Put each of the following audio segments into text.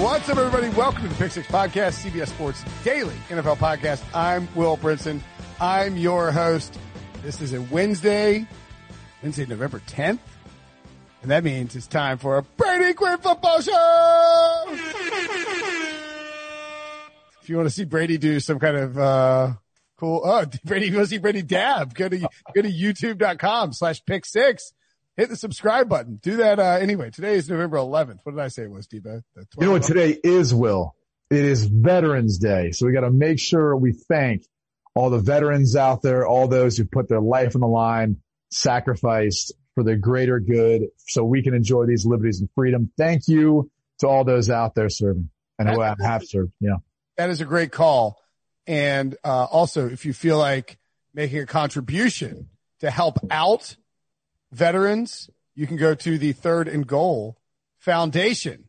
What's up, everybody? Welcome to the Pick Six Podcast, CBS Sports Daily NFL Podcast. I'm Will Brinson. I'm your host. This is a Wednesday, Wednesday, November 10th. And that means it's time for a Brady Quinn football show. if you want to see Brady do some kind of, uh, cool, oh, Brady, you want to see Brady dab, go to, go to youtube.com slash pick six hit the subscribe button. Do that uh, anyway. Today is November 11th. What did I say it was, Debo? You know what today is, Will? It is Veterans Day. So we got to make sure we thank all the veterans out there, all those who put their life on the line, sacrificed for the greater good so we can enjoy these liberties and freedom. Thank you to all those out there serving and who have served. Yeah. That is a great call. And uh, also, if you feel like making a contribution to help out veterans, you can go to the Third and Goal Foundation.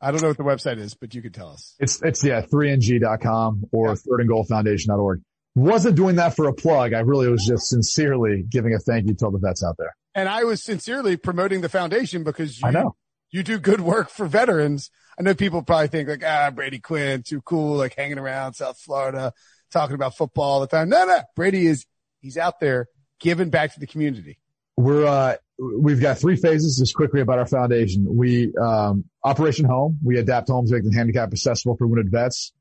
I don't know what the website is, but you can tell us. It's, it's, yeah, 3ng.com or yeah. third and goal foundation.org. Wasn't doing that for a plug. I really was just sincerely giving a thank you to all the vets out there. And I was sincerely promoting the foundation because you, I know. you do good work for veterans. I know people probably think like, ah, Brady Quinn, too cool, like hanging around South Florida, talking about football all the time. No, no, Brady is, he's out there giving back to the community we're uh, we've got three phases. Just quickly about our foundation. We um, Operation Home. We adapt homes make them handicap accessible for wounded vets.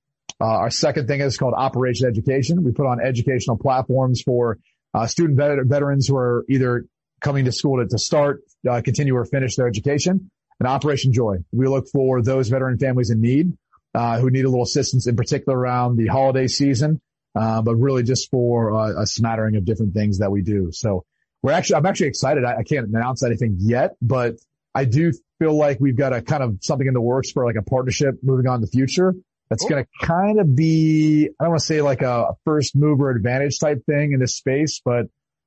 Uh, our second thing is called Operation Education. We put on educational platforms for uh, student vet- veterans who are either coming to school to, to start, uh, continue, or finish their education. And Operation Joy. We look for those veteran families in need uh, who need a little assistance, in particular around the holiday season, uh, but really just for a smattering of different things that we do. So we're actually, I'm actually excited. I, I can't announce anything yet, but I do feel like we've got a kind of something in the works for like a partnership moving on in the future. That's cool. going to kind of be, I don't want to say like a first mover advantage type thing in this space, but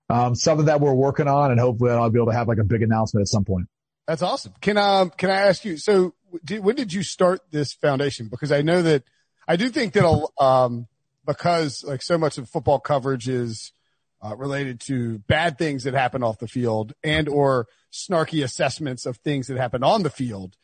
um, something that we're working on and hopefully I'll be able to have like a big announcement at some point. That's awesome. Can, um, can I ask you, so did, when did you start this foundation? Because I know that I do think that, um, because like so much of football coverage is, uh, related to bad things that happen off the field and or snarky assessments of things that happen on the field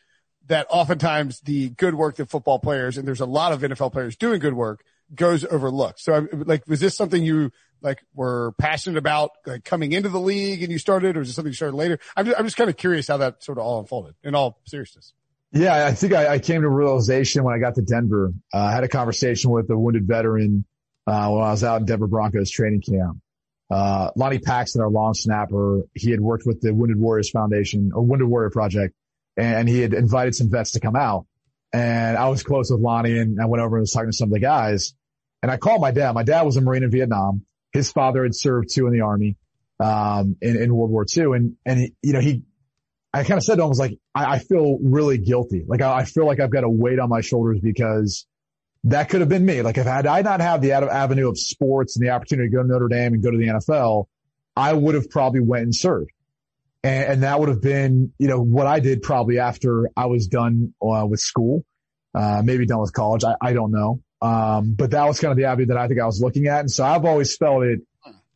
that oftentimes the good work that football players and there's a lot of NFL players doing good work goes overlooked. So like, was this something you like were passionate about like coming into the league and you started or was it something you started later? I'm just, I'm just kind of curious how that sort of all unfolded in all seriousness. Yeah, I think I, I came to realization when I got to Denver. Uh, I had a conversation with a wounded veteran uh, when I was out in Denver Broncos training camp. Uh, Lonnie Paxton, our long snapper, he had worked with the Wounded Warriors Foundation or Wounded Warrior Project, and he had invited some vets to come out. And I was close with Lonnie, and I went over and was talking to some of the guys. And I called my dad. My dad was a Marine in Vietnam. His father had served too in the army, um, in, in World War II. And, and he, you know, he, I kind of said to him, I was like, I, I feel really guilty. Like I, I feel like I've got a weight on my shoulders because that could have been me. Like if had I not have the avenue of sports and the opportunity to go to Notre Dame and go to the NFL, I would have probably went and served. And, and that would have been, you know, what I did probably after I was done uh, with school, uh, maybe done with college. I, I don't know. Um, but that was kind of the avenue that I think I was looking at. And so I've always felt it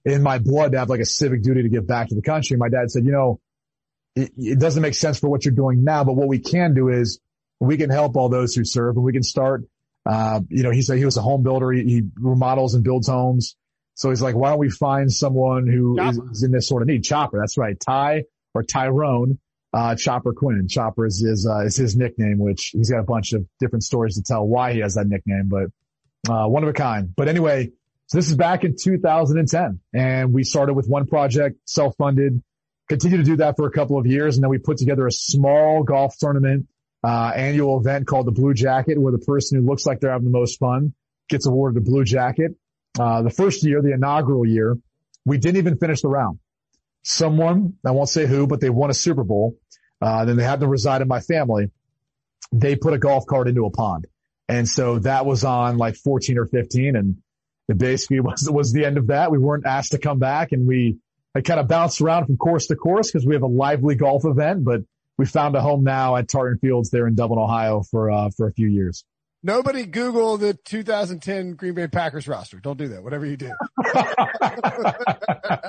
in my blood to have like a civic duty to give back to the country. My dad said, you know, it, it doesn't make sense for what you're doing now. But what we can do is we can help all those who serve and we can start, uh, you know, he said he was a home builder. He, he remodels and builds homes. So he's like, why don't we find someone who is, is, in this sort of need? Chopper. That's right. Ty or Tyrone, uh, Chopper Quinn. Chopper is his, uh, is his nickname, which he's got a bunch of different stories to tell why he has that nickname, but, uh, one of a kind. But anyway, so this is back in 2010 and we started with one project, self-funded, continued to do that for a couple of years. And then we put together a small golf tournament, uh, annual event called the Blue Jacket where the person who looks like they're having the most fun gets awarded the Blue Jacket. Uh, the first year, the inaugural year, we didn't even finish the round. Someone, I won't say who, but they won a Super Bowl. Uh, then they had to reside in my family. They put a golf cart into a pond. And so that was on like 14 or 15 and it basically was, was the end of that. We weren't asked to come back and we, I kind of bounced around from course to course because we have a lively golf event, but we found a home now at Tartan Fields there in Dublin, Ohio for, uh, for a few years. Nobody Google the 2010 Green Bay Packers roster. Don't do that. Whatever you do. that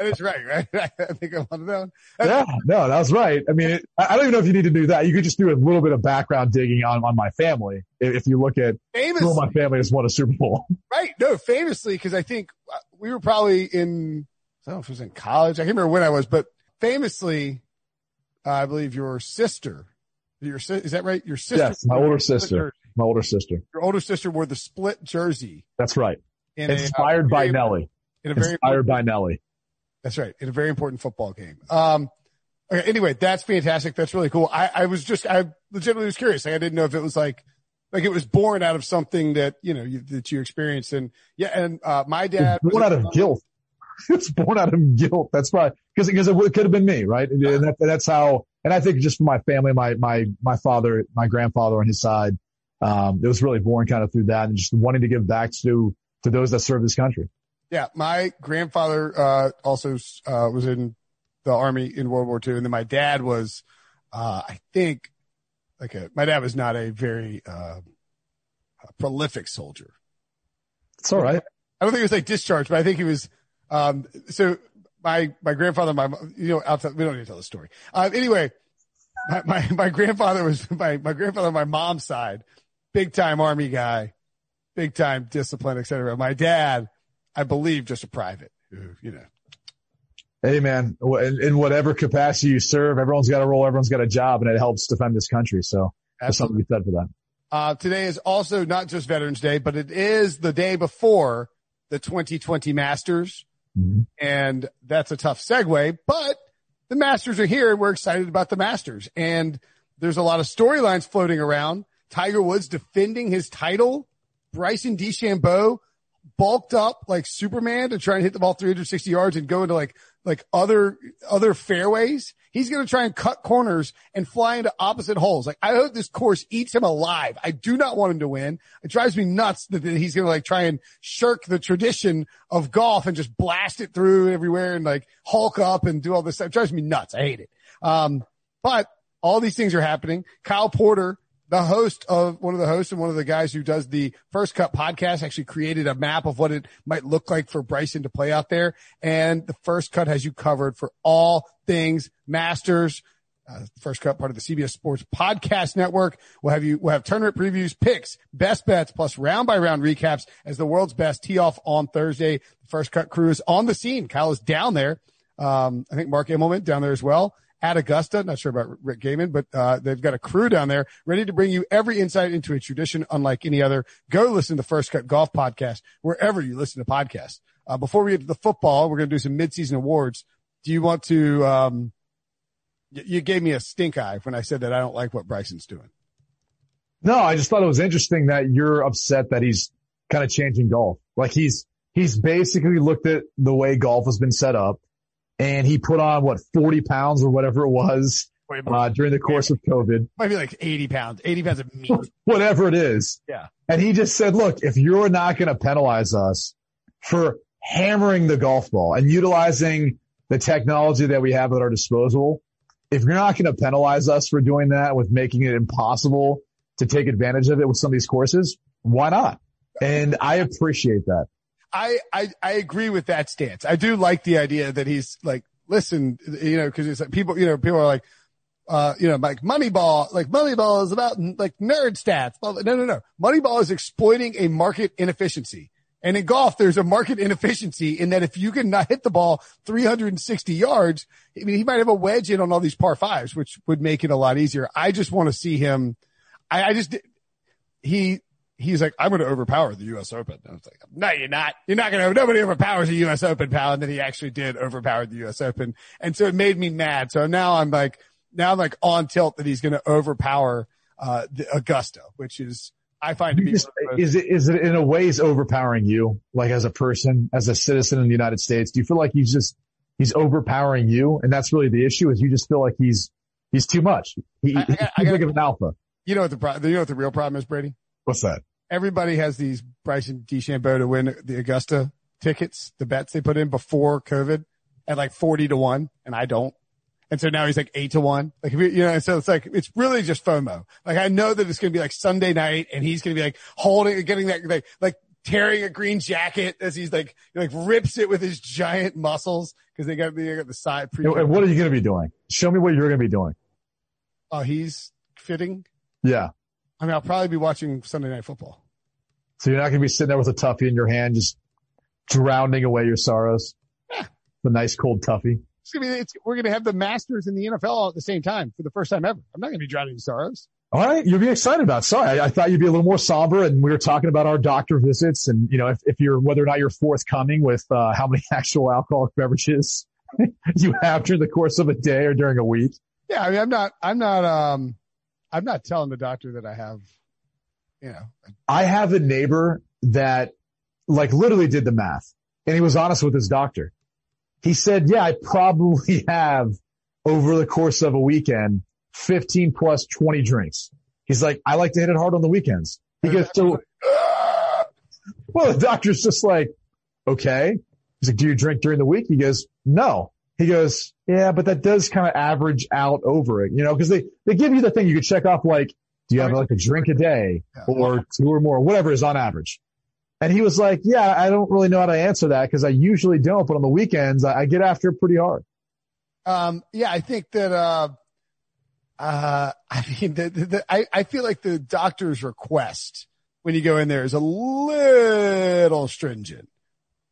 is right, right? I think I want to know. yeah, no, that's right. I mean, I don't even know if you need to do that. You could just do a little bit of background digging on, on my family. If you look at famously, who my family has won a Super Bowl. Right. No, famously, because I think uh, we were probably in, I don't know if it was in college. I can't remember when I was, but famously, uh, I believe your sister, your is that right? Your sister. Yes, my older sister. My older sister. Your older sister wore the split jersey. That's right. Inspired a, uh, by Nelly. In a very Inspired by Nelly. That's right. In a very important football game. Um, okay, anyway, that's fantastic. That's really cool. I, I was just, I legitimately was curious. Like, I didn't know if it was like, like it was born out of something that, you know, you, that you experienced. And yeah, and, uh, my dad. born out of guilt. it's born out of guilt. That's why, because, because it could have been me, right? And that, that's how, and I think just for my family, my, my, my father, my grandfather on his side, um, it was really born kind of through that and just wanting to give back to, to those that serve this country. Yeah, my grandfather uh, also uh, was in the army in World War II, and then my dad was, uh, I think, like a, my dad was not a very uh, prolific soldier. It's all right. I don't think he was like discharged, but I think he was. Um, so my my grandfather, my you know, outside, we don't need to tell the story. Uh, anyway, my, my my grandfather was my my grandfather, my mom's side, big time army guy, big time discipline, etc. My dad I believe, just a private who, you know. Hey man, in, in whatever capacity you serve, everyone's got a role, everyone's got a job, and it helps defend this country. So there's something to be said for that. Uh, today is also not just Veterans Day, but it is the day before the 2020 Masters. Mm-hmm. And that's a tough segue, but the Masters are here. and We're excited about the Masters and there's a lot of storylines floating around. Tiger Woods defending his title. Bryson DeChambeau bulked up like Superman to try and hit the ball 360 yards and go into like, like other, other fairways. He's going to try and cut corners and fly into opposite holes. Like I hope this course eats him alive. I do not want him to win. It drives me nuts that he's going to like try and shirk the tradition of golf and just blast it through everywhere and like hulk up and do all this stuff. It drives me nuts. I hate it. Um, but all these things are happening. Kyle Porter the host of one of the hosts and one of the guys who does the first cut podcast actually created a map of what it might look like for Bryson to play out there. And the first cut has you covered for all things masters. Uh, first cut part of the CBS Sports Podcast Network. We'll have you, we'll have tournament previews, picks, best bets, plus round by round recaps as the world's best tee off on Thursday. The first cut crew is on the scene. Kyle is down there. Um, I think Mark Immelman down there as well at Augusta. Not sure about Rick Gehman, but uh, they've got a crew down there ready to bring you every insight into a tradition unlike any other. Go listen to the First Cut Golf Podcast wherever you listen to podcasts. Uh, before we get to the football, we're going to do some midseason awards. Do you want to? Um, you gave me a stink eye when I said that I don't like what Bryson's doing. No, I just thought it was interesting that you're upset that he's kind of changing golf. Like he's he's basically looked at the way golf has been set up and he put on what 40 pounds or whatever it was uh, during the course of COVID. Might be like 80 pounds, 80 pounds of meat. whatever it is. Yeah. And he just said, look, if you're not going to penalize us for hammering the golf ball and utilizing the technology that we have at our disposal, if you're not going to penalize us for doing that with making it impossible to take advantage of it with some of these courses, why not? And I appreciate that. I, I, I agree with that stance. I do like the idea that he's like listen, you know, cause it's like people, you know, people are like, uh, you know, like Moneyball, like Moneyball is about like nerd stats. No, no, no. Moneyball is exploiting a market inefficiency. And in golf, there's a market inefficiency in that if you can not hit the ball 360 yards, I mean, he might have a wedge in on all these par fives, which would make it a lot easier. I just want to see him. I, I just, he, he's like, I'm going to overpower the U.S. Open. And I was like, no, you're not. You're not going to. Nobody overpowers the U.S. Open, pal. And then he actually did overpower the U.S. Open, and so it made me mad. So now I'm like, now I'm like on tilt that he's going to overpower uh, the Augusta, which is I find to be just, is it is it in a ways overpowering you, like as a person, as a citizen in the United States? Do you feel like he's just he's overpowering you, and that's really the issue? Is you just feel like he's he's too much? He, I, I, he's I big of an alpha. You know what the pro- you know what the real problem is, Brady? What's that? Everybody has these Bryson DeChambeau to win the Augusta tickets, the bets they put in before COVID at like 40 to one, and I don't. And so now he's like eight to one. Like, you know, so it's like, it's really just FOMO. Like, I know that it's going to be like Sunday night and he's going to be like holding, getting that, like, like tearing a green jacket as he's like, like rips it with his giant muscles because they got, they got the side. Pre- and what are you going to be doing? Show me what you're going to be doing. Oh, he's fitting. Yeah. I mean, I'll probably be watching Sunday night football. So you're not going to be sitting there with a toughie in your hand, just drowning away your sorrows. Yeah. The nice cold toughie. It's gonna be, it's, we're going to have the Masters and the NFL at the same time for the first time ever. I'm not going to be drowning in sorrows. All right, you'll be excited about. It. Sorry, I, I, thought you'd be a little more somber, and we were talking about our doctor visits, and you know, if, if you're whether or not you're forthcoming with uh, how many actual alcoholic beverages you have during the course of a day or during a week. Yeah, I mean, I'm not, I'm not, um, I'm not telling the doctor that I have, you know. I have a neighbor that, like, literally did the math, and he was honest with his doctor. He said, yeah, I probably have over the course of a weekend, 15 plus 20 drinks. He's like, I like to hit it hard on the weekends. He goes, so, well, the doctor's just like, okay. He's like, do you drink during the week? He goes, no. He goes, yeah, but that does kind of average out over it, you know, cause they, they give you the thing you could check off like, do you have like a drink a day or two or more, whatever is on average. And he was like, yeah, I don't really know how to answer that because I usually don't, but on the weekends I, I get after it pretty hard. Um, yeah, I think that, uh, uh, I mean, the, the, the, I, I feel like the doctor's request when you go in there is a little stringent.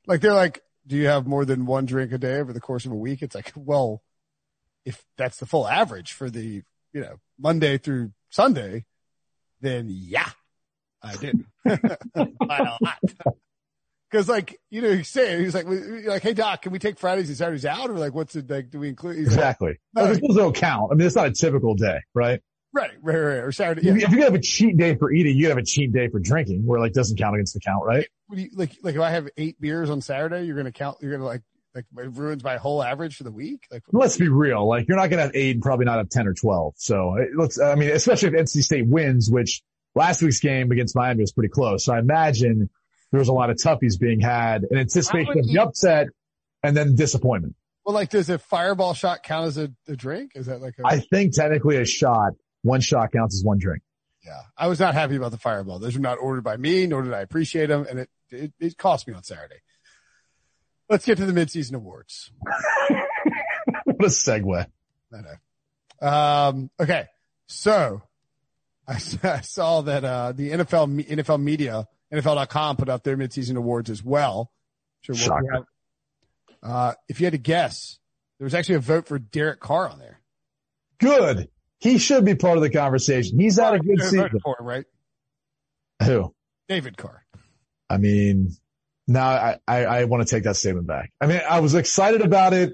Like they're like, do you have more than one drink a day over the course of a week? It's like, well, if that's the full average for the, you know, Monday through Sunday, then yeah, I did. By a lot. Cause like, you know, he's saying, he's like, like, Hey doc, can we take Fridays and Saturdays out? Or like, what's it like? Do we include? exactly. Like, no, this don't count. I mean, it's not a typical day, right? Right, right, right. Or Saturday. Yeah. If you have a cheat day for eating, you have a cheat day for drinking where like doesn't count against the count, right? You, like, like if I have eight beers on Saturday, you're going to count, you're going to like, like it ruins my whole average for the week. Like, let's be real. Like you're not going to have eight and probably not have 10 or 12. So let's, I mean, especially if NC State wins, which last week's game against Miami was pretty close. So I imagine there was a lot of toughies being had in anticipation of the upset and then disappointment. Well, like, does a fireball shot count as a, a drink? Is that like a? I think technically a shot, one shot counts as one drink. Yeah. I was not happy about the fireball. Those were not ordered by me, nor did I appreciate them. And it, it, it cost me on Saturday. Let's get to the midseason awards. what a segue. I know. Um, okay. So I, I saw that, uh, the NFL, NFL media, NFL.com put out their midseason awards as well. Sure. Uh, if you had to guess, there was actually a vote for Derek Carr on there. Good. He should be part of the conversation. He's had a good season. For him, right? Who? David Carr. I mean, now I, I, I want to take that statement back. I mean, I was excited about it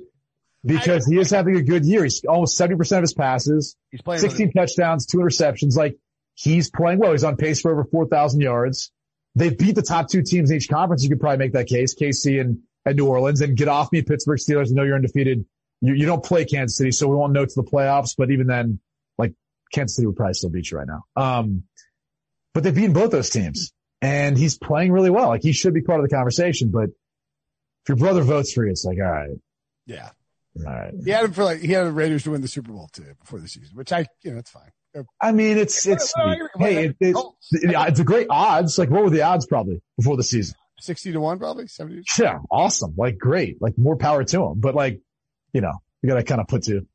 because he is having a good year. He's almost 70% of his passes. He's playing 16 touchdowns, two interceptions. Like he's playing well. He's on pace for over 4,000 yards. They've beat the top two teams in each conference. You could probably make that case, KC and, and New Orleans and get off me Pittsburgh Steelers. I know you're undefeated. You, you don't play Kansas City, so we won't know to the playoffs, but even then, Kansas City would probably still beat you right now. Um, but they've beaten both those teams and he's playing really well. Like he should be part of the conversation, but if your brother votes for you, it's like, all right. Yeah. All right. He had him for like, he had the Raiders to win the Super Bowl too before the season, which I, you know, it's fine. I mean, it's, it's, hey, it, it, it's a great odds. Like what were the odds probably before the season? 60 to one, probably 70. Yeah. Awesome. Like great. Like more power to him. But like, you know, you got to kind of put to,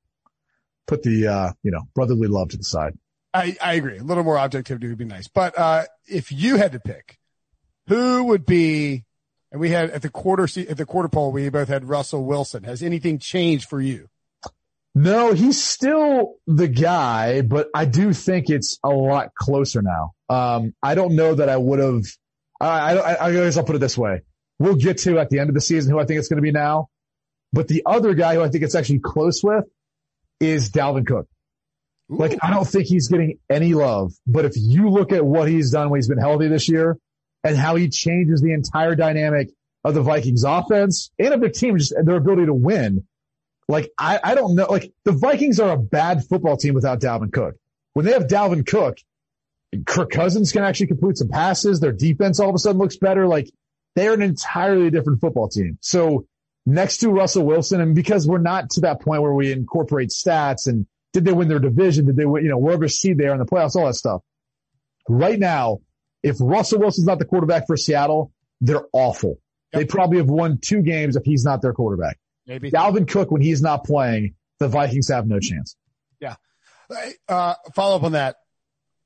put the, uh, you know, brotherly love to the side. I, I agree. A little more objectivity would be nice. But, uh, if you had to pick who would be, and we had at the quarter, at the quarter poll, we both had Russell Wilson. Has anything changed for you? No, he's still the guy, but I do think it's a lot closer now. Um, I don't know that I would have, I, I, I guess I'll put it this way. We'll get to at the end of the season who I think it's going to be now. But the other guy who I think it's actually close with is Dalvin Cook. Ooh. Like, I don't think he's getting any love, but if you look at what he's done when he's been healthy this year and how he changes the entire dynamic of the Vikings offense and of the team, just their ability to win, like, I, I don't know. Like, the Vikings are a bad football team without Dalvin Cook. When they have Dalvin Cook, Kirk Cousins can actually complete some passes. Their defense all of a sudden looks better. Like, they're an entirely different football team. So next to Russell Wilson, and because we're not to that point where we incorporate stats and did they win their division? Did they win, you know, wherever seed they are in the playoffs, all that stuff. Right now, if Russell Wilson's not the quarterback for Seattle, they're awful. Yep. They probably have won two games if he's not their quarterback. Maybe. Dalvin Cook, when he's not playing, the Vikings have no chance. Yeah. Uh, follow up on that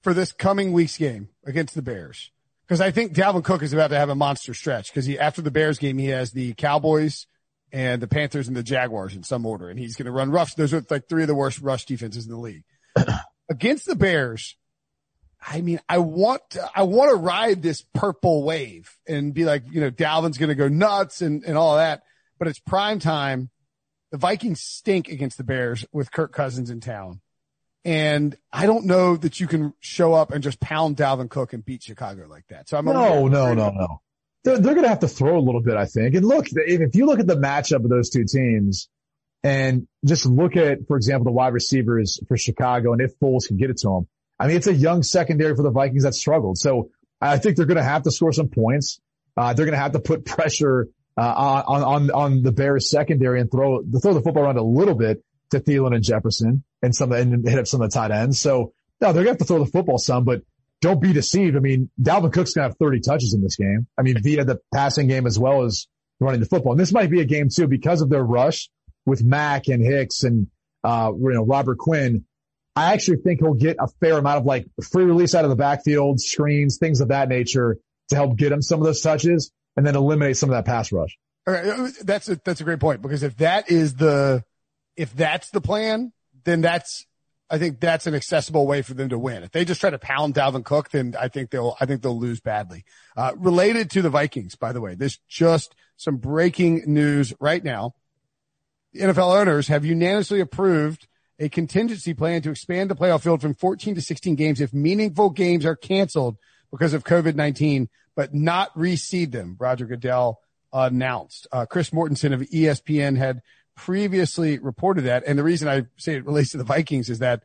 for this coming week's game against the Bears. Cause I think Dalvin Cook is about to have a monster stretch because he, after the Bears game, he has the Cowboys and the Panthers and the Jaguars in some order. And he's going to run rush. Those are like three of the worst rush defenses in the league against the Bears. I mean, I want to, I want to ride this purple wave and be like, you know, Dalvin's going to go nuts and, and all that but it's prime time. The Vikings stink against the Bears with Kirk Cousins in town. And I don't know that you can show up and just pound Dalvin Cook and beat Chicago like that. So I'm no, no, no, no. They're, they're going to have to throw a little bit, I think. And look, if you look at the matchup of those two teams and just look at, for example, the wide receivers for Chicago and if Foles can get it to them, I mean, it's a young secondary for the Vikings that struggled. So I think they're going to have to score some points. Uh, they're going to have to put pressure uh, on, on, on the Bears secondary and throw, throw the football around a little bit to Thielen and Jefferson and some, and hit up some of the tight ends. So no, they're going to have to throw the football some, but don't be deceived. I mean, Dalvin Cook's going to have 30 touches in this game. I mean, via the passing game as well as running the football. And this might be a game too because of their rush with Mack and Hicks and, uh, you know, Robert Quinn. I actually think he'll get a fair amount of like free release out of the backfield, screens, things of that nature to help get him some of those touches and then eliminate some of that pass rush. Right. That's a, that's a great point because if that is the, if that's the plan, then that's, I think that's an accessible way for them to win. If they just try to pound Dalvin Cook, then I think they'll, I think they'll lose badly. Uh, related to the Vikings, by the way, there's just some breaking news right now. The NFL owners have unanimously approved a contingency plan to expand the playoff field from 14 to 16 games if meaningful games are canceled because of COVID-19 but not reseed them. Roger Goodell announced. Uh, Chris Mortensen of ESPN had previously reported that. And the reason I say it relates to the Vikings is that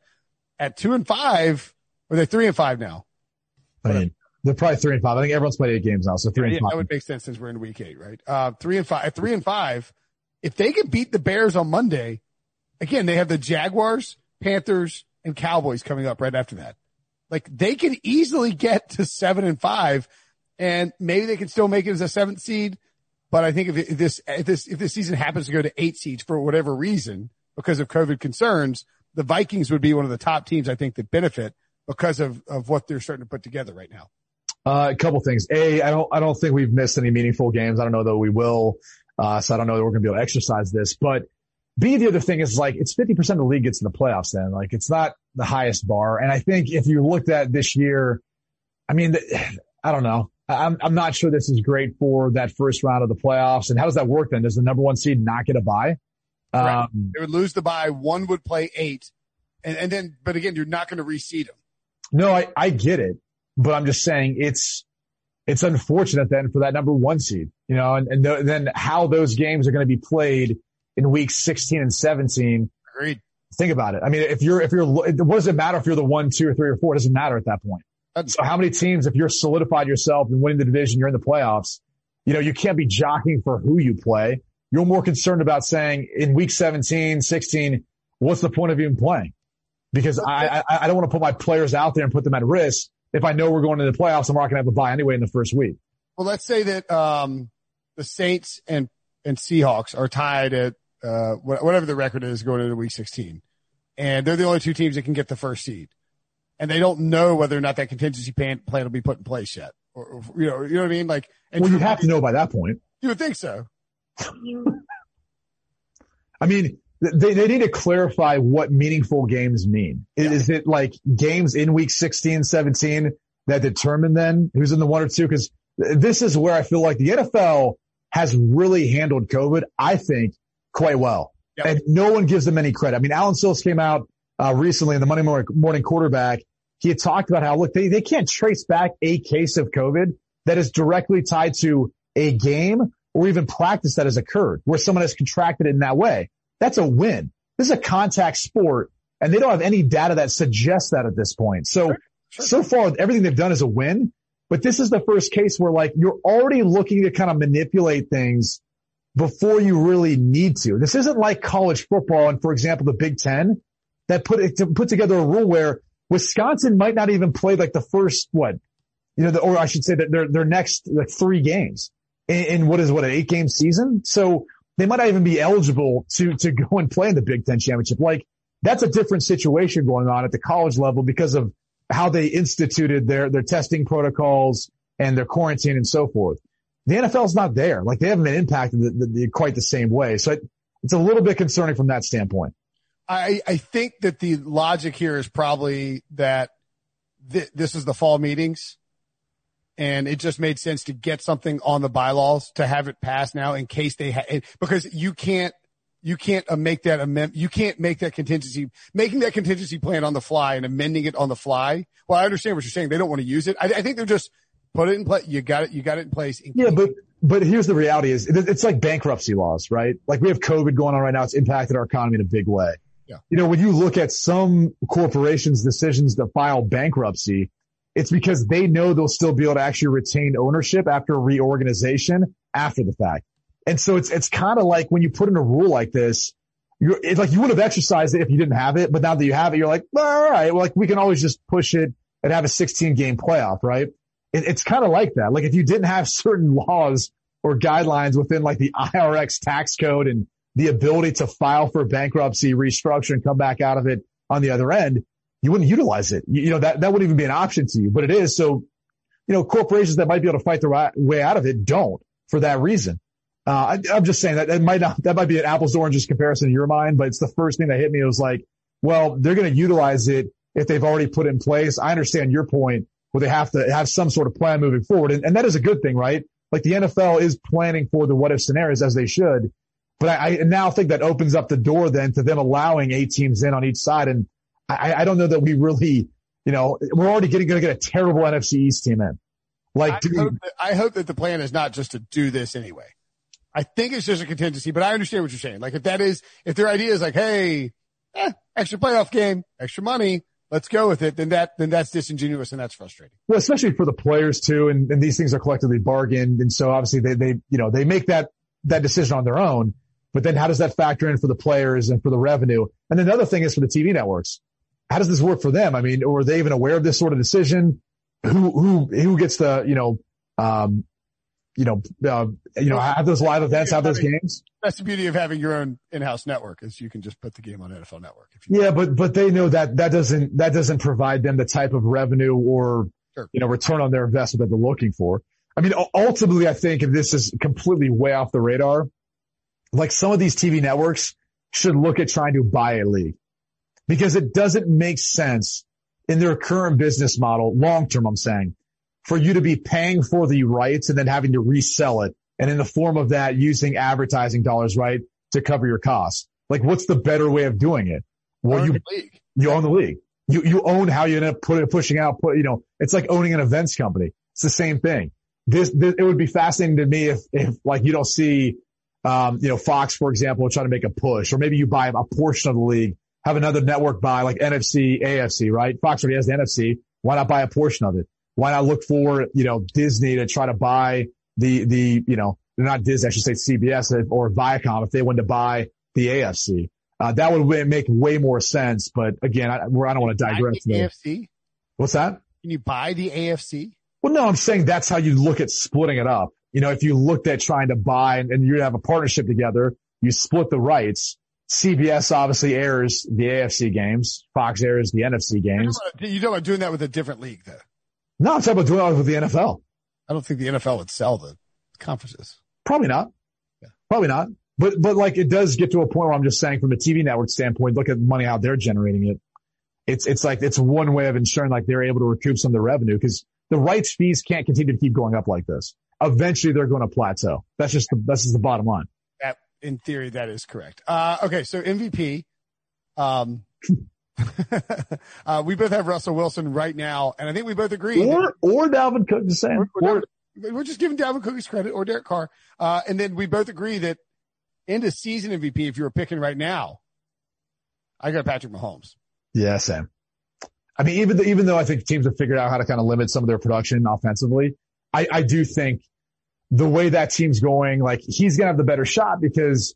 at two and five, or they're three and five now. I mean, they're probably three and five. I think everyone's played eight games now, so three yeah, and five. That would make sense since we're in week eight, right? Uh, three and five, three and five. If they can beat the Bears on Monday, again, they have the Jaguars, Panthers, and Cowboys coming up right after that. Like they can easily get to seven and five and maybe they can still make it as a seventh seed. But I think if, this, if this, if this season happens to go to eight seeds for whatever reason, because of COVID concerns, the Vikings would be one of the top teams I think that benefit because of, of what they're starting to put together right now. Uh, a couple things. A, I don't, I don't think we've missed any meaningful games. I don't know though we will. Uh, so I don't know that we're going to be able to exercise this, but B, the other thing is like, it's 50% of the league gets in the playoffs then. Like, it's not the highest bar. And I think if you looked at this year, I mean, I don't know. I'm, I'm not sure this is great for that first round of the playoffs. And how does that work then? Does the number one seed not get a bye? Um, they would lose the bye. One would play eight. And, and then, but again, you're not going to reseed them. No, I, I get it, but I'm just saying it's, it's unfortunate then for that number one seed, you know, and, and th- then how those games are going to be played in weeks 16 and 17. Agreed. Think about it. I mean, if you're, if you're, what does it matter if you're the one, two or three or four? It doesn't matter at that point. So how many teams, if you're solidified yourself and winning the division, you're in the playoffs, you know, you can't be jockeying for who you play. You're more concerned about saying in week 17, 16, what's the point of even playing? Because I, I, I don't want to put my players out there and put them at risk if I know we're going to the playoffs I'm not going to have a buy anyway in the first week. Well, let's say that, um, the Saints and, and Seahawks are tied at, uh, whatever the record is going into week 16. And they're the only two teams that can get the first seed. And they don't know whether or not that contingency plan, plan will be put in place yet. Or, or you know, you know what I mean? Like, well, you have to know by that point. You would think so. I mean, they, they need to clarify what meaningful games mean. Yeah. Is it like games in week 16, 17 that determine then who's in the one or two? Cause this is where I feel like the NFL has really handled COVID, I think, quite well. Yep. And no one gives them any credit. I mean, Allen Sills came out uh, recently in the Monday morning, morning quarterback. He had talked about how, look, they, they can't trace back a case of COVID that is directly tied to a game or even practice that has occurred where someone has contracted it in that way. That's a win. This is a contact sport and they don't have any data that suggests that at this point. So, sure, sure. so far everything they've done is a win, but this is the first case where like you're already looking to kind of manipulate things before you really need to. This isn't like college football and for example, the Big Ten that put it to put together a rule where Wisconsin might not even play like the first what, you know, the, or I should say that their their next like three games in, in what is what an eight game season. So they might not even be eligible to to go and play in the Big Ten championship. Like that's a different situation going on at the college level because of how they instituted their their testing protocols and their quarantine and so forth. The NFL's not there. Like they haven't been impacted the, the, the, quite the same way. So it, it's a little bit concerning from that standpoint. I, I think that the logic here is probably that th- this is the fall meetings and it just made sense to get something on the bylaws to have it passed now in case they ha- because you can't you can't uh, make that amend you can't make that contingency making that contingency plan on the fly and amending it on the fly. Well, I understand what you're saying. They don't want to use it. I, I think they're just put it in place. You got it. You got it in place. In yeah, but but here's the reality: is it's like bankruptcy laws, right? Like we have COVID going on right now. It's impacted our economy in a big way. Yeah. You know, when you look at some corporations' decisions to file bankruptcy, it's because they know they'll still be able to actually retain ownership after reorganization after the fact. And so it's, it's kind of like when you put in a rule like this, you're, it's like you would have exercised it if you didn't have it, but now that you have it, you're like, all right, well, like we can always just push it and have a 16 game playoff, right? It, it's kind of like that. Like if you didn't have certain laws or guidelines within like the IRX tax code and the ability to file for bankruptcy, restructure and come back out of it on the other end, you wouldn't utilize it. You, you know, that, that wouldn't even be an option to you, but it is. So, you know, corporations that might be able to fight their right way out of it don't for that reason. Uh, I, am just saying that that might not, that might be an apples to oranges comparison in your mind, but it's the first thing that hit me. It was like, well, they're going to utilize it if they've already put in place. I understand your point where they have to have some sort of plan moving forward. And, and that is a good thing, right? Like the NFL is planning for the what if scenarios as they should. But I, I now think that opens up the door then to them allowing eight teams in on each side. And I, I don't know that we really, you know, we're already getting going to get a terrible NFC East team in. Like, I, dude, hope that, I hope that the plan is not just to do this anyway. I think it's just a contingency, but I understand what you're saying. Like if that is, if their idea is like, hey, eh, extra playoff game, extra money, let's go with it, then that, then that's disingenuous and that's frustrating. Well, especially for the players too. And, and these things are collectively bargained. And so obviously they, they, you know, they make that, that decision on their own. But then how does that factor in for the players and for the revenue? And then the other thing is for the TV networks. How does this work for them? I mean, or are they even aware of this sort of decision? Who, who, who gets the, you know, um, you know, uh, you know, have those live events, have those games. That's the beauty of having your own in-house network is you can just put the game on NFL Network. yeah, but but they know that that doesn't that doesn't provide them the type of revenue or sure. you know return on their investment that they're looking for. I mean, ultimately, I think if this is completely way off the radar, like some of these TV networks should look at trying to buy a league because it doesn't make sense in their current business model, long term, I'm saying, for you to be paying for the rights and then having to resell it. And in the form of that, using advertising dollars, right, to cover your costs. Like what's the better way of doing it? Well, you, you own the league. You, you own how you end up putting, pushing out, put, you know, it's like owning an events company. It's the same thing. This, this, it would be fascinating to me if, if like you don't see, um, you know, Fox, for example, trying to make a push, or maybe you buy a portion of the league, have another network buy like NFC, AFC, right? Fox already has the NFC. Why not buy a portion of it? Why not look for, you know, Disney to try to buy the, the, you know, not Disney, I should say CBS or Viacom if they wanted to buy the AFC. Uh, that would make way more sense. But again, I, I don't want to digress. The AFC? What's that? Can you buy the AFC? Well, no, I'm saying that's how you look at splitting it up. You know, if you looked at trying to buy and, and you have a partnership together, You split the rights. CBS obviously airs the AFC games. Fox airs the NFC games. You talking about doing that with a different league though? No, I'm talking about doing that with the NFL. I don't think the NFL would sell the conferences. Probably not. Yeah. Probably not. But, but like it does get to a point where I'm just saying from a TV network standpoint, look at the money how they're generating it. It's, it's like, it's one way of ensuring like they're able to recoup some of the revenue because the rights fees can't continue to keep going up like this. Eventually they're going to plateau. That's just the, that's just the bottom line. That, in theory, that is correct. Uh, okay. So MVP, um, uh, we both have Russell Wilson right now, and I think we both agree. Or, or Dalvin Cook, the same. Or, or, we're just giving Dalvin Cook his credit, or Derek Carr. Uh, and then we both agree that end of season MVP, if you were picking right now, I got Patrick Mahomes. Yeah, Sam. I mean, even though, even though I think teams have figured out how to kind of limit some of their production offensively, I, I do think the way that team's going, like he's going to have the better shot because,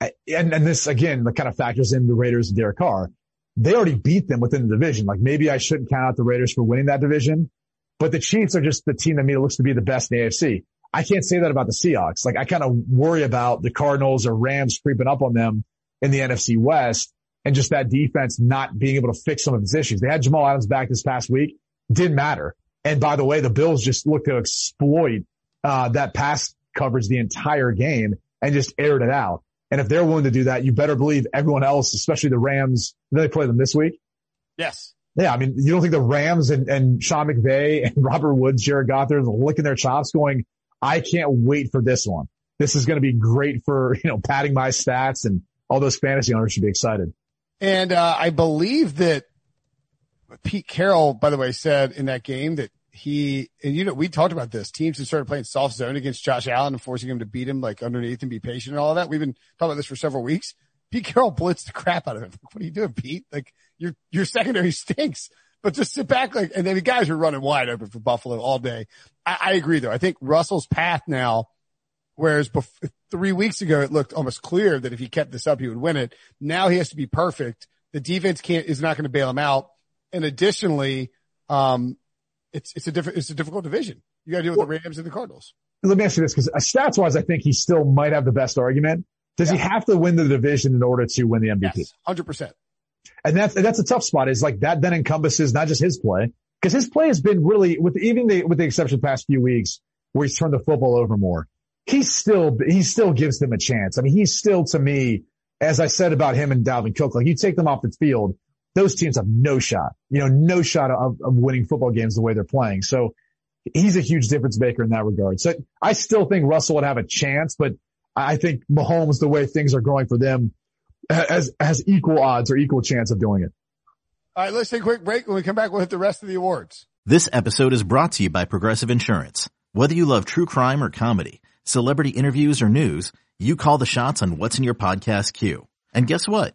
and, and this again, the kind of factors in the Raiders and Derek Carr. They already beat them within the division. Like maybe I shouldn't count out the Raiders for winning that division, but the Chiefs are just the team that me looks to be the best in the AFC. I can't say that about the Seahawks. Like I kind of worry about the Cardinals or Rams creeping up on them in the NFC West and just that defense not being able to fix some of its issues. They had Jamal Adams back this past week. Didn't matter. And by the way, the Bills just looked to exploit, uh, that pass coverage the entire game and just aired it out. And if they're willing to do that, you better believe everyone else, especially the Rams, they play them this week. Yes. Yeah, I mean, you don't think the Rams and, and Sean McVay and Robert Woods, Jared Goff, they're licking their chops going, I can't wait for this one. This is going to be great for, you know, padding my stats and all those fantasy owners should be excited. And, uh, I believe that Pete Carroll, by the way, said in that game that he, and you know, we talked about this teams that started playing soft zone against Josh Allen and forcing him to beat him like underneath and be patient and all that. We've been talking about this for several weeks. Pete Carroll blitzed the crap out of him. What are you doing, Pete? Like your, your secondary stinks but just sit back like, and then the guys are running wide open for Buffalo all day. I, I agree though. I think Russell's path now, whereas three weeks ago it looked almost clear that if he kept this up, he would win it. Now he has to be perfect. The defense can't, is not going to bail him out. And additionally, um, it's, it's a different, it's a difficult division. You got to deal with well, the Rams and the Cardinals. Let me ask you this because uh, stats wise, I think he still might have the best argument. Does yeah. he have to win the division in order to win the MVP? Yes, 100%. And that's, that's a tough spot is like that then encompasses not just his play, because his play has been really with even the, with the exception of the past few weeks where he's turned the football over more. He still, he still gives them a chance. I mean, he's still to me, as I said about him and Dalvin Cook, like you take them off the field, those teams have no shot, you know, no shot of, of winning football games the way they're playing. So he's a huge difference maker in that regard. So I still think Russell would have a chance, but I think Mahomes, the way things are going for them, has, has equal odds or equal chance of doing it. All right, let's take a quick break. When we come back, we'll hit the rest of the awards. This episode is brought to you by Progressive Insurance. Whether you love true crime or comedy, celebrity interviews or news, you call the shots on what's in your podcast queue. And guess what?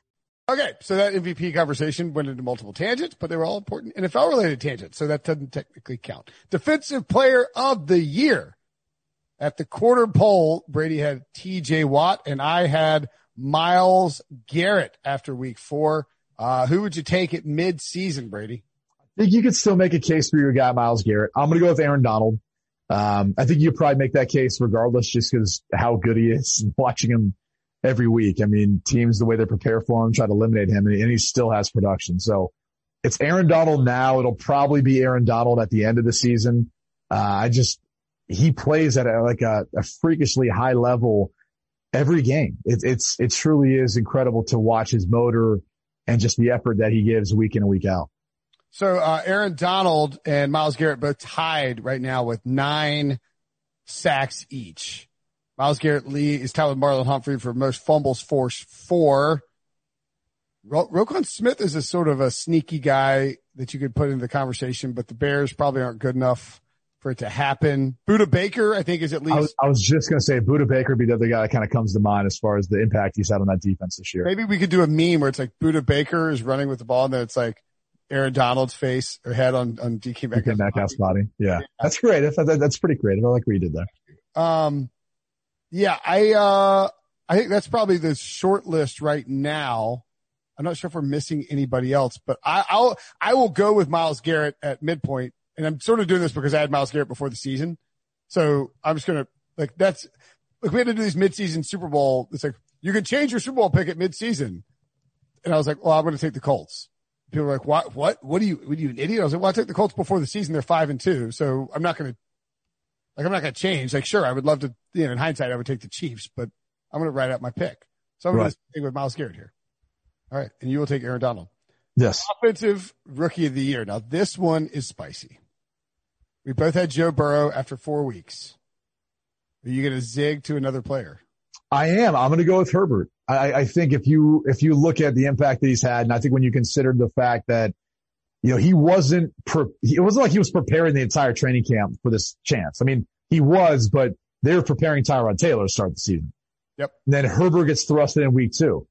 Okay, so that MVP conversation went into multiple tangents, but they were all important NFL related tangents, so that doesn't technically count. Defensive player of the year. At the quarter poll, Brady had TJ Watt and I had Myles Garrett after week four. Uh, who would you take at mid season, Brady? I think you could still make a case for your guy, Myles Garrett. I'm going to go with Aaron Donald. Um, I think you probably make that case regardless just because how good he is watching him every week. I mean, teams, the way they prepare for him, try to eliminate him and, he still has production. So it's Aaron Donald now. It'll probably be Aaron Donald at the end of the season. Uh, I just, he plays at a, like a, a freakishly high level every game. It, it's, it truly is incredible to watch his motor and just the effort that he gives week in and week out. So uh, Aaron Donald and Myles Garrett both tied right now with nine sacks each. Myles Garrett Lee is tied with Marlon Humphrey for most fumbles forced four. Ro- Roquan Smith is a sort of a sneaky guy that you could put in the conversation, but the Bears probably aren't good enough for it to happen. Budda Baker, I think, is at least. I was, I was just going to say Budda Baker would be the other guy that kind of comes to mind as far as the impact he's had on that defense this year. Maybe we could do a meme where it's like Budda Baker is running with the ball and then it's like Aaron Donald's face or head on, on DK Metcalf's, DK Metcalf's body. Yeah. yeah. That's great. That, that's pretty creative. I like what you did there. Um, yeah, I, uh, I think that's probably the short list right now. I'm not sure if we're missing anybody else, but I, I'll, I will go with Myles Garrett at midpoint. And I'm sort of doing this because I had Myles Garrett before the season. So I'm just to like, that's like we had to do these midseason Super Bowl. It's like, you can change your Super Bowl pick at midseason. And I was like, well, I'm to take the Colts. People were like, what, what, what are you, what are you an idiot? I was like, well, I took the Colts before the season. They're five and two. So I'm not going to, like, I'm not going to change. Like, sure, I would love to, you know, in hindsight, I would take the Chiefs, but I'm going to write out my pick. So I'm right. going to stick with Myles Garrett here. All right. And you will take Aaron Donald. Yes. Offensive rookie of the year. Now this one is spicy. We both had Joe Burrow after four weeks. Are you going to zig to another player? I am. I'm going to go with Herbert. I, I, think if you if you look at the impact that he's had, and I think when you consider the fact that you know he wasn't pre- it wasn't like he was preparing the entire training camp for this chance. I mean, he was, but they were preparing Tyrod Taylor to start the season. Yep. And then Herbert gets thrusted in week two.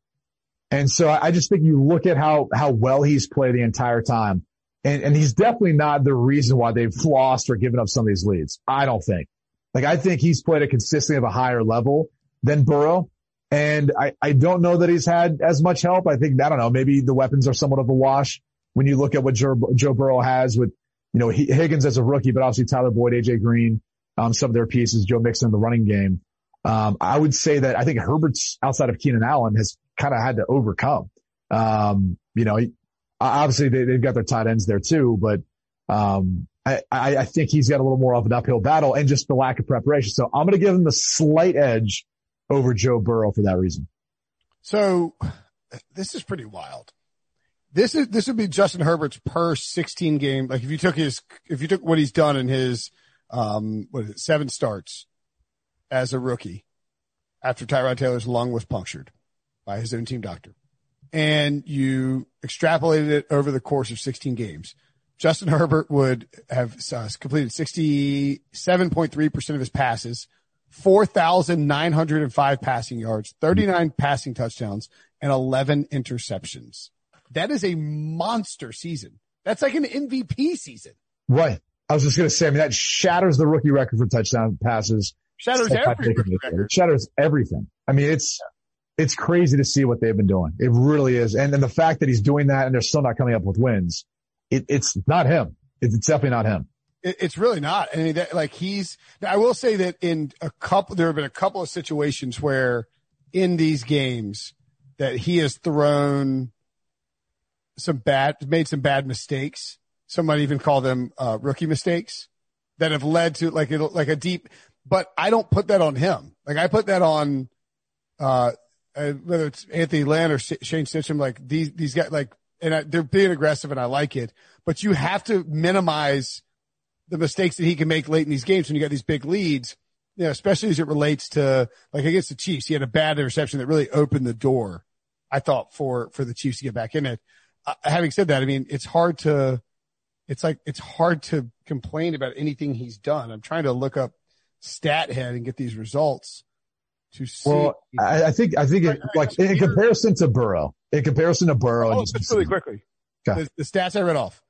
And so I just think you look at how, how well he's played the entire time. And, and he's definitely not the reason why they've lost or given up some of these leads. I don't think. Like I think he's played at consistently of a higher level than Burrow. And I, I don't know that he's had as much help. I think, I don't know, maybe the weapons are somewhat of a wash when you look at what Joe, Joe Burrow has with, you know, Higgins as a rookie, but obviously Tyler Boyd, AJ Green, um, some of their pieces, Joe Mixon in the running game. Um, I would say that I think Herbert's outside of Keenan Allen has kind of had to overcome. Um, you know, obviously they, have got their tight ends there too, but, um, I, I, think he's got a little more of an uphill battle and just the lack of preparation. So I'm going to give him the slight edge over Joe Burrow for that reason. So this is pretty wild. This is, this would be Justin Herbert's per 16 game. Like if you took his, if you took what he's done in his, um, what is it, seven starts as a rookie after Tyrod Taylor's lung was punctured by his own team doctor. And you extrapolated it over the course of 16 games. Justin Herbert would have uh, completed 67.3% of his passes, 4,905 passing yards, 39 passing touchdowns, and 11 interceptions. That is a monster season. That's like an MVP season. Right. I was just going to say, I mean, that shatters the rookie record for touchdown passes. Shatters every record. Shatters everything. I mean, it's, it's crazy to see what they've been doing. It really is. And then the fact that he's doing that and they're still not coming up with wins, it, it's not him. It's definitely not him. It, it's really not. I mean, that, like he's, I will say that in a couple, there have been a couple of situations where in these games that he has thrown some bad, made some bad mistakes some might even call them uh, rookie mistakes that have led to like like a deep. But I don't put that on him. Like I put that on uh, uh whether it's Anthony Lynn or Shane Steichen. Like these these guys like and I, they're being aggressive and I like it. But you have to minimize the mistakes that he can make late in these games when you got these big leads. You know, especially as it relates to like against the Chiefs, he had a bad interception that really opened the door. I thought for for the Chiefs to get back in it. Having said that, I mean it's hard to it's like it's hard to complain about anything he's done. I'm trying to look up StatHead and get these results to see. Well, I, I think I think it, like in comparison to Burrow, in comparison to Burrow, oh, just really quickly, okay. the, the stats I read off: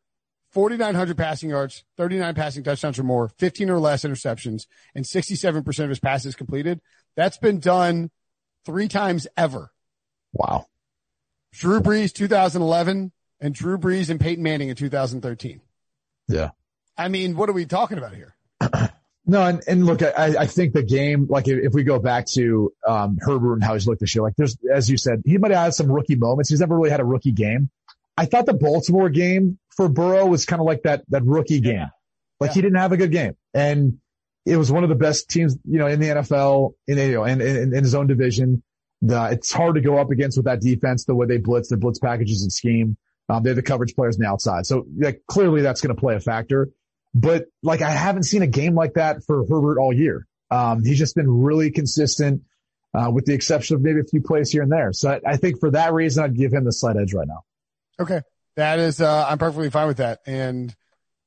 4,900 passing yards, 39 passing touchdowns or more, 15 or less interceptions, and 67% of his passes completed. That's been done three times ever. Wow. Drew Brees, 2011, and Drew Brees and Peyton Manning in 2013. Yeah. I mean, what are we talking about here? no, and, and look, I, I think the game, like if, if we go back to um, Herbert and how he's looked this year, like there's, as you said, he might have had some rookie moments. He's never really had a rookie game. I thought the Baltimore game for Burrow was kind of like that, that rookie game. Like yeah. he didn't have a good game. And it was one of the best teams, you know, in the NFL, in, you know, in, in, in his own division. The, it's hard to go up against with that defense, the way they blitz, the blitz packages and scheme. Um, they're the coverage players on the outside. So like, clearly that's going to play a factor. But like I haven't seen a game like that for Herbert all year. Um, he's just been really consistent, uh, with the exception of maybe a few plays here and there. So I, I think for that reason, I'd give him the slight edge right now. Okay. That is, uh, I'm perfectly fine with that. And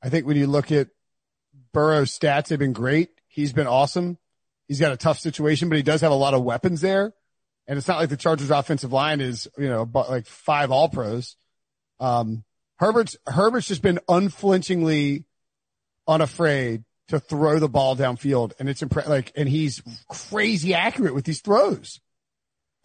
I think when you look at Burrow's stats, they've been great. He's been awesome. He's got a tough situation, but he does have a lot of weapons there. And it's not like the Chargers offensive line is, you know, like five all pros. Um, Herbert's, Herbert's just been unflinchingly unafraid to throw the ball downfield. And it's impre- like, and he's crazy accurate with these throws.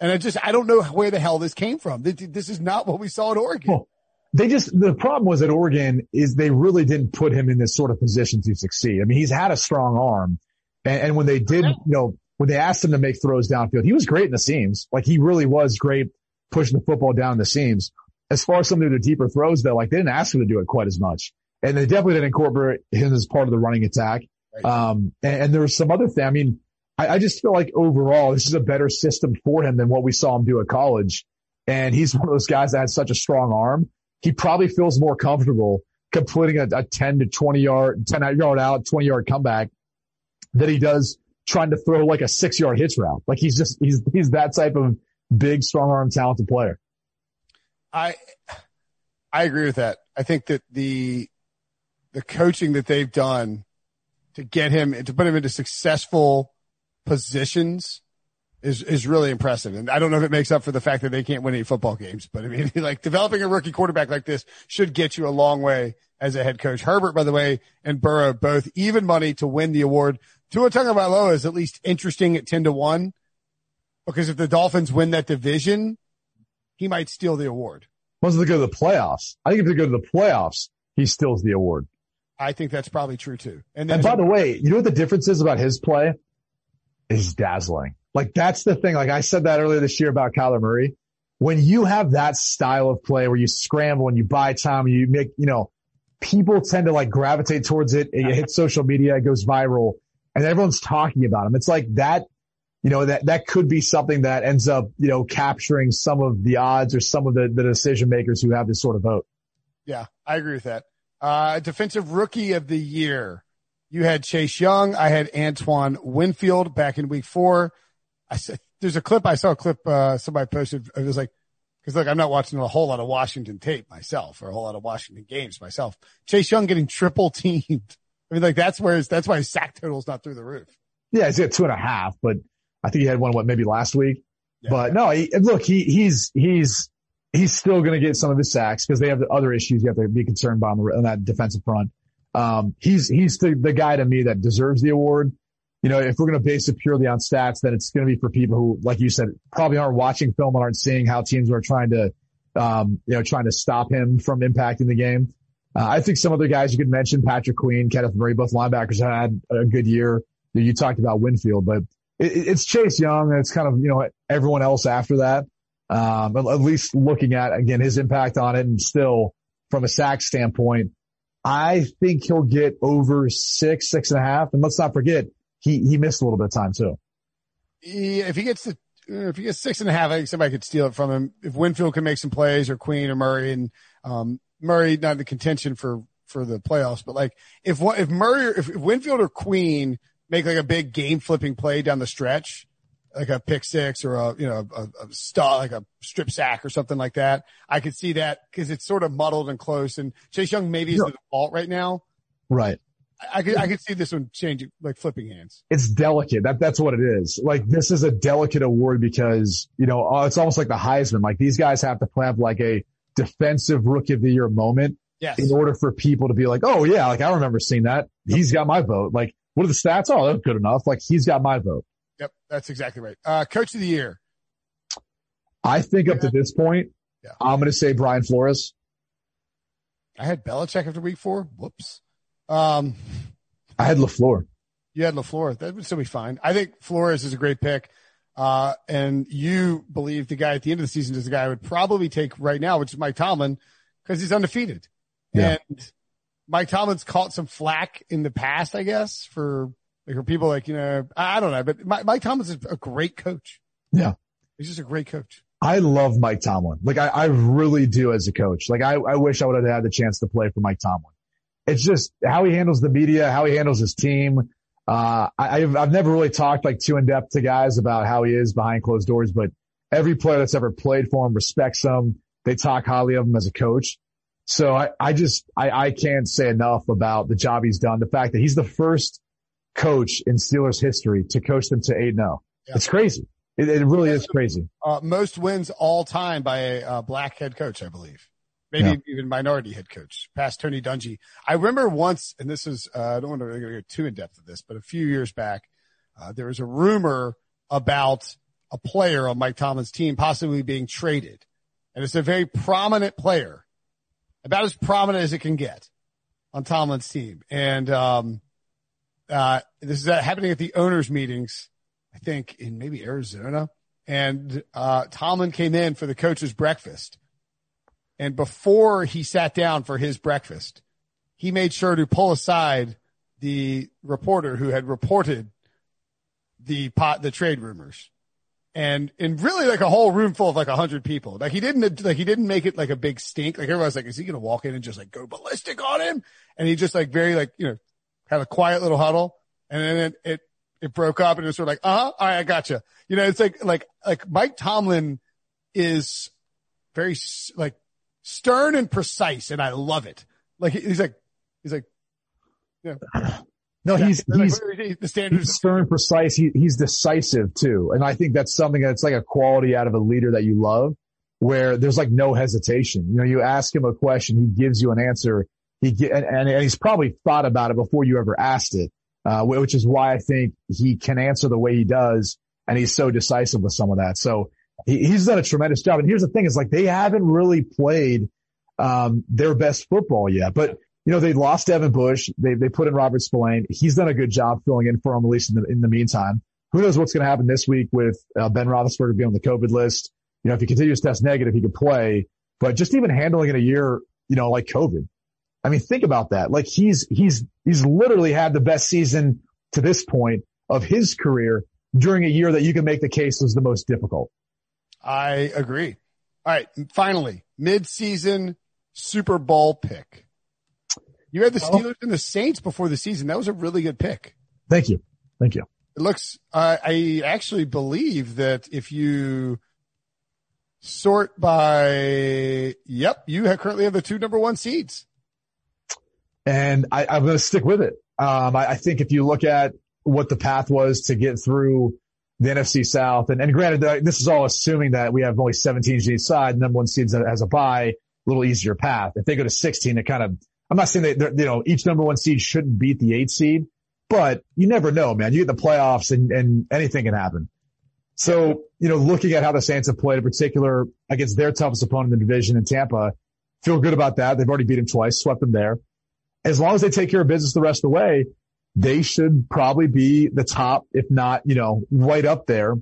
And I just, I don't know where the hell this came from. This is not what we saw at Oregon. Well, they just, the problem was at Oregon is they really didn't put him in this sort of position to succeed. I mean, he's had a strong arm. And, and when they did, you know, when they asked him to make throws downfield, he was great in the seams. Like he really was great pushing the football down the seams. As far as some of the deeper throws though, like they didn't ask him to do it quite as much. And they definitely didn't incorporate him as part of the running attack. Right. Um, and, and there was some other thing. I mean, I, I just feel like overall this is a better system for him than what we saw him do at college. And he's one of those guys that has such a strong arm. He probably feels more comfortable completing a, a 10 to 20 yard, 10 yard out, 20 yard comeback than he does trying to throw like a six yard hitch route. Like he's just, he's, he's that type of big, strong arm, talented player. I, I agree with that. I think that the, the coaching that they've done to get him, and to put him into successful positions is, is really impressive. And I don't know if it makes up for the fact that they can't win any football games, but I mean, like developing a rookie quarterback like this should get you a long way as a head coach. Herbert, by the way, and Burrow both even money to win the award. Tua Tagovailoa is at least interesting at 10 to 1 because if the Dolphins win that division, he might steal the award. Once they go to the playoffs, I think if they go to the playoffs, he steals the award. I think that's probably true too. And, and by the way, you know what the difference is about his play? Is dazzling. Like that's the thing. Like I said that earlier this year about Kyler Murray. When you have that style of play where you scramble and you buy time, you make, you know, people tend to like gravitate towards it. It hits social media, it goes viral and everyone's talking about him. It's like that, you know, that, that could be something that ends up, you know, capturing some of the odds or some of the, the decision makers who have this sort of vote. Yeah, I agree with that. Uh, defensive rookie of the year. You had Chase Young. I had Antoine Winfield back in week four. I said, there's a clip. I saw a clip, uh, somebody posted. It was like, cause look, I'm not watching a whole lot of Washington tape myself or a whole lot of Washington games myself. Chase Young getting triple teamed. I mean, like that's where that's why his sack total is not through the roof. Yeah, he's got two and a half, but I think he had one, what, maybe last week. Yeah. But no, he, look, he, he's, he's, he's still going to get some of his sacks because they have the other issues you have to be concerned about on, the, on that defensive front. Um, he's, he's the, the guy to me that deserves the award. You know, if we're going to base it purely on stats, then it's going to be for people who, like you said, probably aren't watching film and aren't seeing how teams are trying to, um, you know, trying to stop him from impacting the game. Uh, I think some other guys you could mention, Patrick Queen, Kenneth Murray, both linebackers had a good year. You talked about Winfield, but it, it's Chase Young and it's kind of, you know, everyone else after that. Um, at least looking at again his impact on it and still from a sack standpoint, I think he'll get over six, six and a half. And let's not forget, he, he missed a little bit of time too. Yeah, if he gets to, if he gets six and a half, I think somebody could steal it from him. If Winfield can make some plays or Queen or Murray and, um, Murray not in the contention for, for the playoffs, but like if what if Murray, if, if Winfield or Queen make like a big game flipping play down the stretch, like a pick six or a, you know, a, a star, like a strip sack or something like that. I could see that because it's sort of muddled and close and Chase Young maybe is the default right now. Right. I could, I could see this one changing, like flipping hands. It's delicate. That, that's what it is. Like this is a delicate award because, you know, uh, it's almost like the Heisman. Like these guys have to plan like a defensive rookie of the year moment yes. in order for people to be like, Oh yeah, like I remember seeing that. He's got my vote. Like what are the stats? Oh, that's good enough. Like he's got my vote. Yep. That's exactly right. Uh, coach of the year. I think yeah. up to this point, yeah. I'm going to say Brian Flores. I had Belichick after week four. Whoops. Um, I had LaFleur. You had LaFleur. That would still be fine. I think Flores is a great pick. Uh, and you believe the guy at the end of the season is the guy I would probably take right now, which is Mike Tomlin, because he's undefeated. Yeah. And Mike Tomlin's caught some flack in the past, I guess, for like for people like, you know, I, I don't know, but Mike, Mike Tomlin's is a great coach. Yeah. He's just a great coach. I love Mike Tomlin. Like I, I really do as a coach. Like I, I wish I would have had the chance to play for Mike Tomlin. It's just how he handles the media, how he handles his team. Uh, I, have I've never really talked like too in depth to guys about how he is behind closed doors, but every player that's ever played for him respects him. They talk highly of him as a coach. So I, I just, I, I can't say enough about the job he's done. The fact that he's the first coach in Steelers history to coach them to 8-0. Yeah. It's crazy. It, it really is crazy. Uh, most wins all time by a uh, black head coach, I believe. Maybe yeah. even minority head coach, past Tony Dungy. I remember once, and this is, uh, I don't want to go too in depth of this, but a few years back, uh, there was a rumor about a player on Mike Tomlin's team possibly being traded. And it's a very prominent player, about as prominent as it can get on Tomlin's team. And, um, uh, this is happening at the owners meetings I think in maybe Arizona. And, uh, Tomlin came in for the coach's breakfast. And before he sat down for his breakfast, he made sure to pull aside the reporter who had reported the pot, the trade rumors. And in really like a whole room full of like a hundred people. Like he didn't, like he didn't make it like a big stink. Like everyone's like, is he to walk in and just like go ballistic on him? And he just like very like, you know, had a quiet little huddle. And then it, it it broke up and it was sort of like, uh huh, all right, I gotcha. You know, it's like, like, like Mike Tomlin is very like stern and precise and I love it. Like he's like, he's like, yeah. No, he's, he's, like, the standard he's stern, precise. He, he's decisive too. And I think that's something that's like a quality out of a leader that you love where there's like no hesitation. You know, you ask him a question, he gives you an answer. He get, and, and he's probably thought about it before you ever asked it uh, which is why I think he can answer the way he does. And he's so decisive with some of that. So he, he's done a tremendous job. And here's the thing is like they haven't really played, um, their best football yet, but you know, they lost Devin Bush. They, they put in Robert Spillane. He's done a good job filling in for him, at least in the, in the meantime. Who knows what's going to happen this week with uh, Ben Roethlisberger being on the COVID list. You know, if he continues to test negative, he could play, but just even handling it a year, you know, like COVID, I mean, think about that. Like he's, he's, he's literally had the best season to this point of his career during a year that you can make the case was the most difficult. I agree. All right. Finally, mid-season Super Bowl pick. You had the. Steelers and the Saints before the season. That was a really good pick. Thank you. Thank you. It looks, uh, I actually believe that if you sort by, yep, you have currently have the two number one seeds and I, am going to stick with it. Um, I, I, think if you look at what the path was to get through the NFC South, and, and granted, uh, this is all assuming that we have only 17 teams each side, number one seeds has a bye, a little easier path. If they go to 16, it kind of, I'm not saying that, you know, each number one seed shouldn't beat the eight seed, but you never know, man. You get the playoffs and, and anything can happen. So, you know, looking at how the Saints have played in particular against their toughest opponent in the division in Tampa, feel good about that. They've already beat them twice, swept them there as long as they take care of business the rest of the way, they should probably be the top, if not, you know, right up there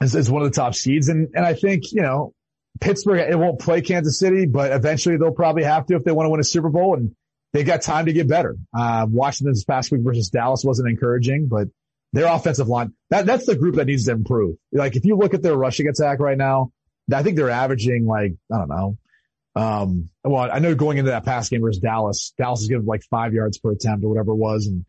as, as one of the top seeds. And, and I think, you know, Pittsburgh, it won't play Kansas City, but eventually they'll probably have to if they want to win a Super Bowl and they've got time to get better. Uh, Washington this past week versus Dallas wasn't encouraging, but their offensive line, that, that's the group that needs to improve. Like if you look at their rushing attack right now, I think they're averaging like, I don't know, um, well, I know going into that pass game versus Dallas, Dallas is giving like five yards per attempt or whatever it was. And,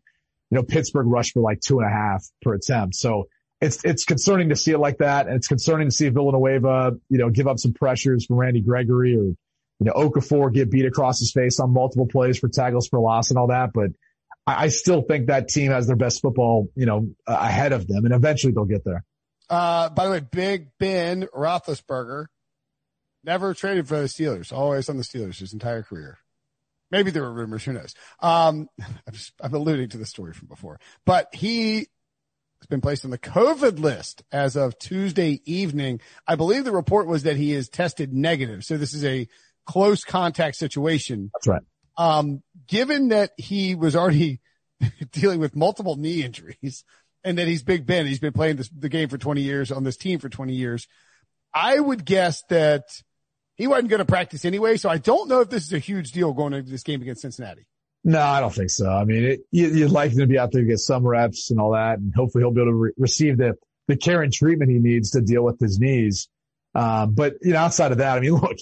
you know, Pittsburgh rushed for like two and a half per attempt. So it's, it's concerning to see it like that. And it's concerning to see Villanueva, you know, give up some pressures from Randy Gregory or, you know, Okafor get beat across his face on multiple plays for tackles for loss and all that. But I, I still think that team has their best football, you know, ahead of them and eventually they'll get there. Uh, by the way, Big Ben Roethlisberger Never traded for the Steelers. Always on the Steelers his entire career. Maybe there were rumors. Who knows? Um, I'm, just, I'm alluding to the story from before, but he has been placed on the COVID list as of Tuesday evening. I believe the report was that he is tested negative. So this is a close contact situation. That's right. Um, given that he was already dealing with multiple knee injuries and that he's Big Ben, he's been playing this, the game for 20 years on this team for 20 years. I would guess that he wasn't going to practice anyway. So I don't know if this is a huge deal going into this game against Cincinnati. No, I don't think so. I mean, it, you, would like him to be out there to get some reps and all that, and hopefully he'll be able to re- receive the the care and treatment he needs to deal with his knees. Uh, but you know, outside of that, I mean, look,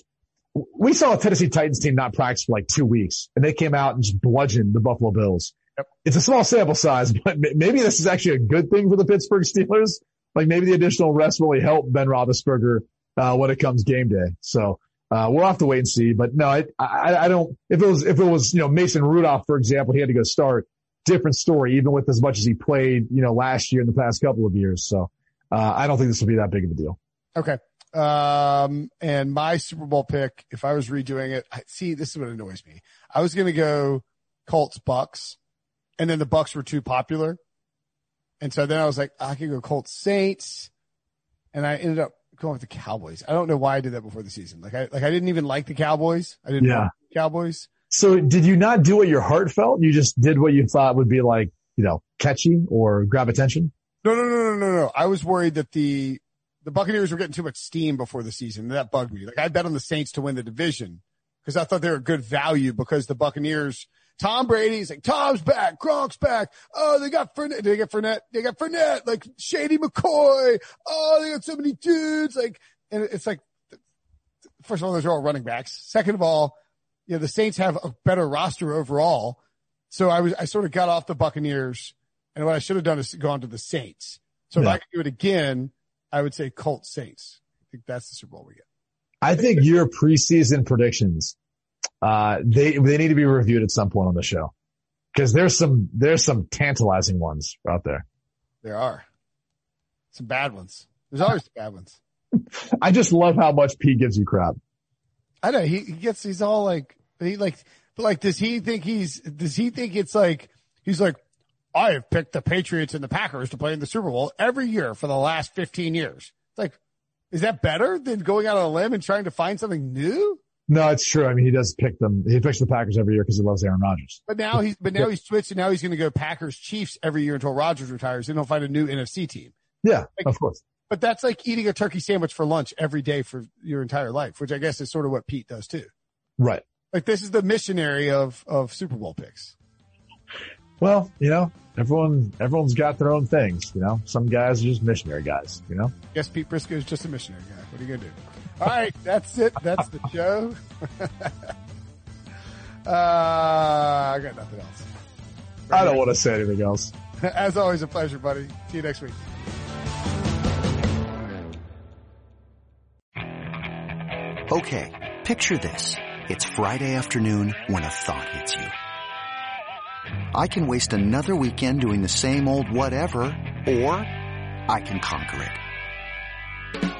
we saw a Tennessee Titans team not practice for like two weeks and they came out and just bludgeoned the Buffalo Bills. Yep. It's a small sample size, but maybe this is actually a good thing for the Pittsburgh Steelers. Like maybe the additional rest really helped Ben Roethlisberger, uh, when it comes game day. So, uh, we'll have to wait and see, but no, I, I, I don't, if it was, if it was, you know, Mason Rudolph, for example, he had to go start different story, even with as much as he played, you know, last year in the past couple of years. So, uh, I don't think this will be that big of a deal. Okay. Um, and my Super Bowl pick, if I was redoing it, I, see, this is what annoys me. I was going to go Colts Bucks and then the Bucks were too popular. And so then I was like, I could go Colts Saints. And I ended up going with the Cowboys. I don't know why I did that before the season. Like I, like I didn't even like the Cowboys. I didn't yeah. Cowboys. So did you not do what your heart felt? You just did what you thought would be like, you know, catchy or grab attention? No, no, no, no, no, no. I was worried that the, the Buccaneers were getting too much steam before the season. That bugged me. Like I bet on the Saints to win the division because I thought they were good value because the Buccaneers, Tom Brady's like, Tom's back, Gronk's back. Oh, they got Fournette. They got Fournette. They got Fournette, like Shady McCoy. Oh, they got so many dudes. Like, and it's like, first of all, those are all running backs. Second of all, you know, the Saints have a better roster overall. So I was, I sort of got off the Buccaneers and what I should have done is gone to the Saints. So yeah. if I could do it again, I would say Colts Saints. I think that's the Super Bowl we get. I think your preseason predictions, uh, they, they need to be reviewed at some point on the show because there's some, there's some tantalizing ones out there. There are some bad ones. There's always bad ones. I just love how much Pete gives you crap. I know he, he gets, he's all like, he like, but like, does he think he's, does he think it's like, he's like, I have picked the Patriots and the Packers to play in the Super Bowl every year for the last 15 years. It's like, is that better than going out on a limb and trying to find something new? No, it's true. I mean, he does pick them. He picks the Packers every year because he loves Aaron Rodgers. But now he's, but now he's switched and now he's going to go Packers Chiefs every year until Rodgers retires. Then he'll find a new NFC team. Yeah, like, of course. But that's like eating a turkey sandwich for lunch every day for your entire life, which I guess is sort of what Pete does too. Right. Like this is the missionary of, of Super Bowl picks. Well, you know, everyone, everyone's got their own things, you know, some guys are just missionary guys, you know? Yes, Pete Prisco is just a missionary guy. What are you going to do? All right. That's it. That's the show. uh, I got nothing else. I don't want to say anything else. As always, a pleasure, buddy. See you next week. Okay, picture this. It's Friday afternoon when a thought hits you. I can waste another weekend doing the same old whatever, or I can conquer it.